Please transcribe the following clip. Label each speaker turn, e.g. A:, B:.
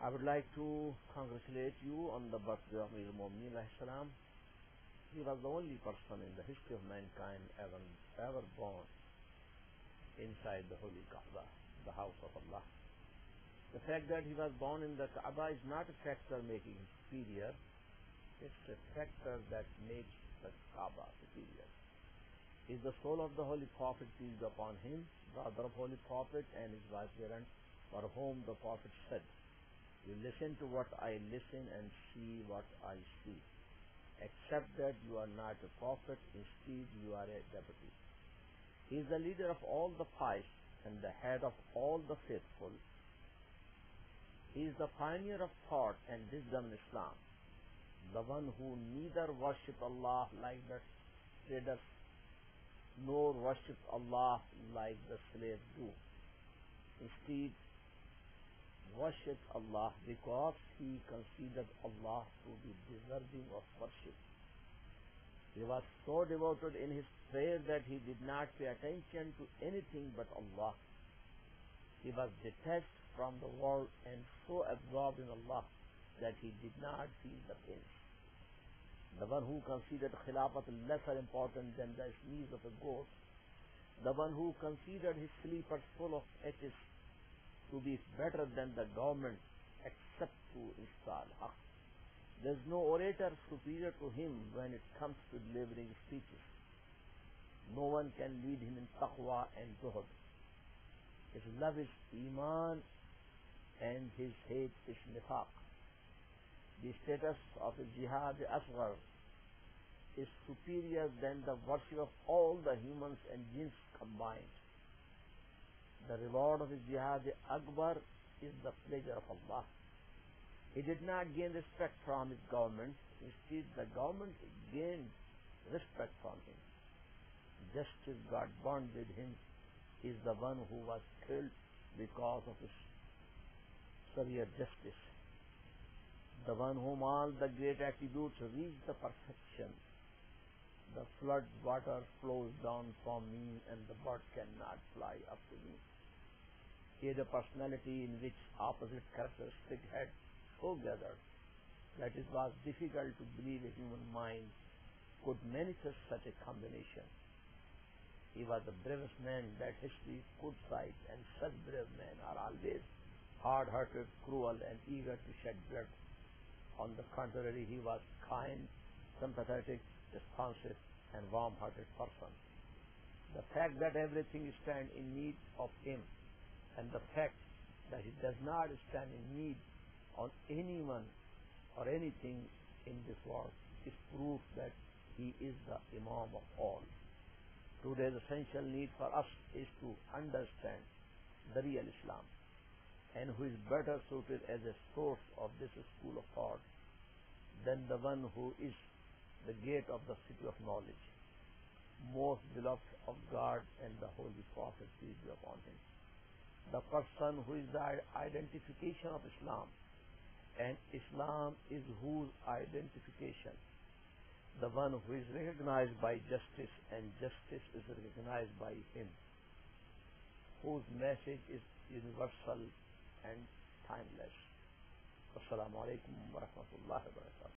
A: I would like to congratulate you on the birthday of Mir Momni salam. He was the only person in the history of mankind ever, ever born inside the holy Kaaba, the house of Allah. The fact that he was born in the Kaaba is not a factor making him superior. It's a factor that makes the Kaaba superior. Is the soul of the Holy Prophet peace upon him, brother of Holy Prophet and his wife vicegerent, for whom the Prophet said, you listen to what I listen and see what I see. Except that you are not a prophet, instead you are a deputy. He is the leader of all the pious and the head of all the faithful. He is the pioneer of thought and wisdom in Islam, the one who neither worship Allah like the traders nor worship Allah like the slaves do. Instead, worship Allah because he considered Allah to be deserving of worship. He was so devoted in his prayer that he did not pay attention to anything but Allah. He was detached from the world and so absorbed in Allah that he did not feel the pain. The one who considered Khilafat lesser important than the sneeze of a goat, the one who considered his sleepers full of atheists, to be better than the government except to install. Haq. There is no orator superior to him when it comes to delivering speeches. No one can lead him in taqwa and zuhud. His love is iman and his hate is nifaq. The status of his jihad asghar is superior than the virtue of all the humans and jinns combined. The reward of his jihad Akbar is the pleasure of Allah. He did not gain respect from his government. Instead, the government gained respect from him. Justice God bonded him is the one who was killed because of his severe justice. The one whom all the great attributes reach the perfection Flood water flows down from me and the bird cannot fly up to me. Here the personality in which opposite characteristics had gathered, that it was difficult to believe a human mind could manifest such a combination. He was the bravest man that history could cite, and such brave men are always hard-hearted, cruel, and eager to shed blood. On the contrary, he was kind, sympathetic, responsive, and warm-hearted person. The fact that everything stands in need of him, and the fact that he does not stand in need on anyone or anything in this world is proof that he is the Imam of all. Today's essential need for us is to understand the real Islam, and who is better suited as a source of this school of thought than the one who is the gate of the city of knowledge most deluxe of God and the whole upon the person who is the identification of Islam and Islam is whose identification the one whose recognize by justice and justice is recognize by him whose message is universal and time السلام علیکم ورحمۃ اللہ وبرکاتہ